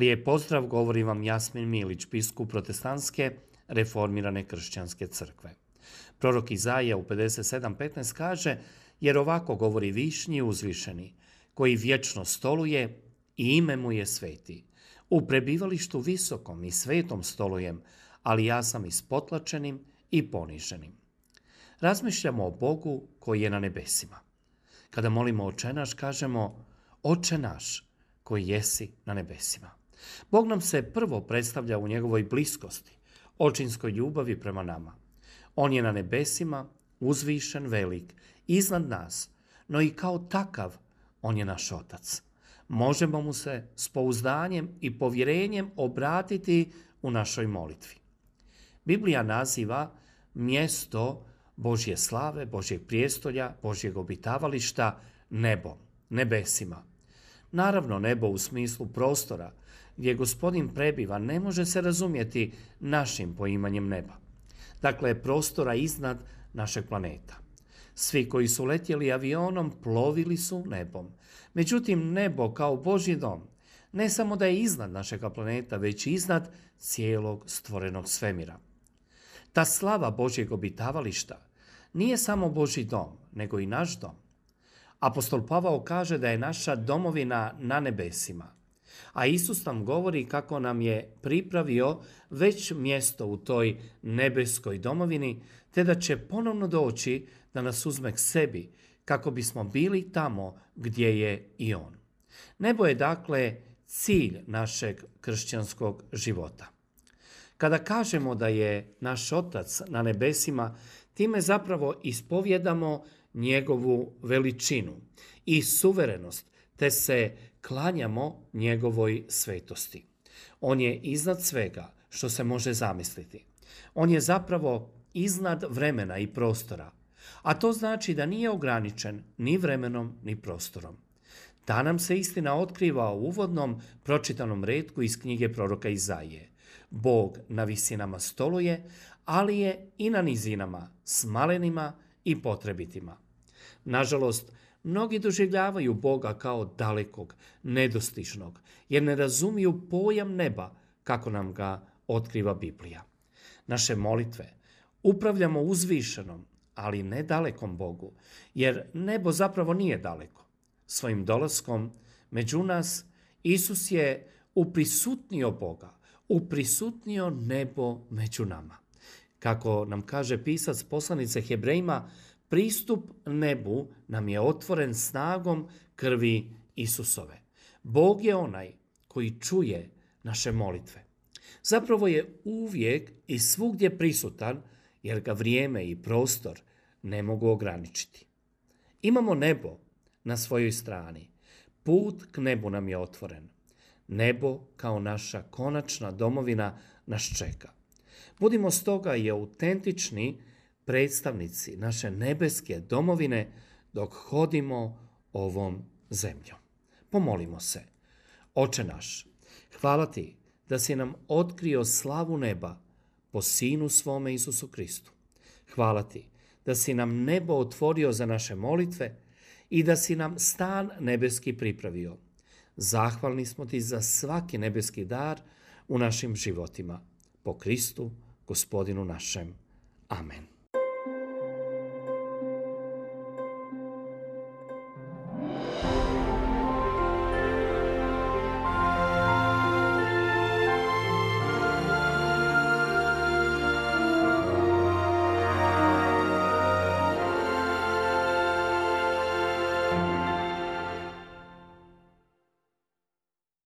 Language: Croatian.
Lijep pozdrav, govori vam Jasmin Milić, biskup protestantske reformirane kršćanske crkve. Prorok Izaija u 57.15 kaže, jer ovako govori višnji uzvišeni, koji vječno stoluje i ime mu je sveti. U prebivalištu visokom i svetom stolujem, ali ja sam ispotlačenim i poniženim. Razmišljamo o Bogu koji je na nebesima. Kada molimo oče naš, kažemo oče naš koji jesi na nebesima. Bog nam se prvo predstavlja u njegovoj bliskosti, očinskoj ljubavi prema nama. On je na nebesima, uzvišen, velik, iznad nas, no i kao takav on je naš otac. Možemo mu se s pouzdanjem i povjerenjem obratiti u našoj molitvi. Biblija naziva mjesto Božje slave, Božjeg prijestolja, Božjeg obitavališta nebom, nebesima. Naravno, nebo u smislu prostora gdje gospodin prebiva ne može se razumjeti našim poimanjem neba. Dakle, prostora iznad našeg planeta. Svi koji su letjeli avionom plovili su nebom. Međutim, nebo kao Božji dom ne samo da je iznad našega planeta, već iznad cijelog stvorenog svemira. Ta slava Božjeg obitavališta nije samo Božji dom, nego i naš dom. Apostol Pavao kaže da je naša domovina na nebesima, a Isus nam govori kako nam je pripravio već mjesto u toj nebeskoj domovini, te da će ponovno doći da nas uzme k sebi, kako bismo bili tamo gdje je i On. Nebo je dakle cilj našeg kršćanskog života. Kada kažemo da je naš Otac na nebesima, time zapravo ispovjedamo njegovu veličinu i suverenost, te se klanjamo njegovoj svetosti. On je iznad svega što se može zamisliti. On je zapravo iznad vremena i prostora, a to znači da nije ograničen ni vremenom ni prostorom. Ta nam se istina otkriva u uvodnom pročitanom redku iz knjige proroka Izaije. Bog na visinama stoluje, ali je i na nizinama, smalenima i potrebitima. Nažalost, mnogi doživljavaju Boga kao dalekog, nedostižnog, jer ne razumiju pojam neba kako nam ga otkriva Biblija. Naše molitve upravljamo uzvišenom, ali ne dalekom Bogu, jer nebo zapravo nije daleko. Svojim dolaskom među nas Isus je uprisutnio Boga, uprisutnio nebo među nama. Kako nam kaže pisac poslanice Hebrejima, pristup nebu nam je otvoren snagom krvi Isusove. Bog je onaj koji čuje naše molitve. Zapravo je uvijek i svugdje prisutan jer ga vrijeme i prostor ne mogu ograničiti. Imamo nebo na svojoj strani. Put k nebu nam je otvoren. Nebo kao naša konačna domovina nas čeka. Budimo stoga i autentični predstavnici naše nebeske domovine dok hodimo ovom zemljom. Pomolimo se. Oče naš, hvala ti da si nam otkrio slavu neba po Sinu svome Isusu Kristu. Hvala ti da si nam nebo otvorio za naše molitve i da si nam stan nebeski pripravio. Zahvalni smo ti za svaki nebeski dar u našim životima. Po Kristu, gospodinu našem. Amen.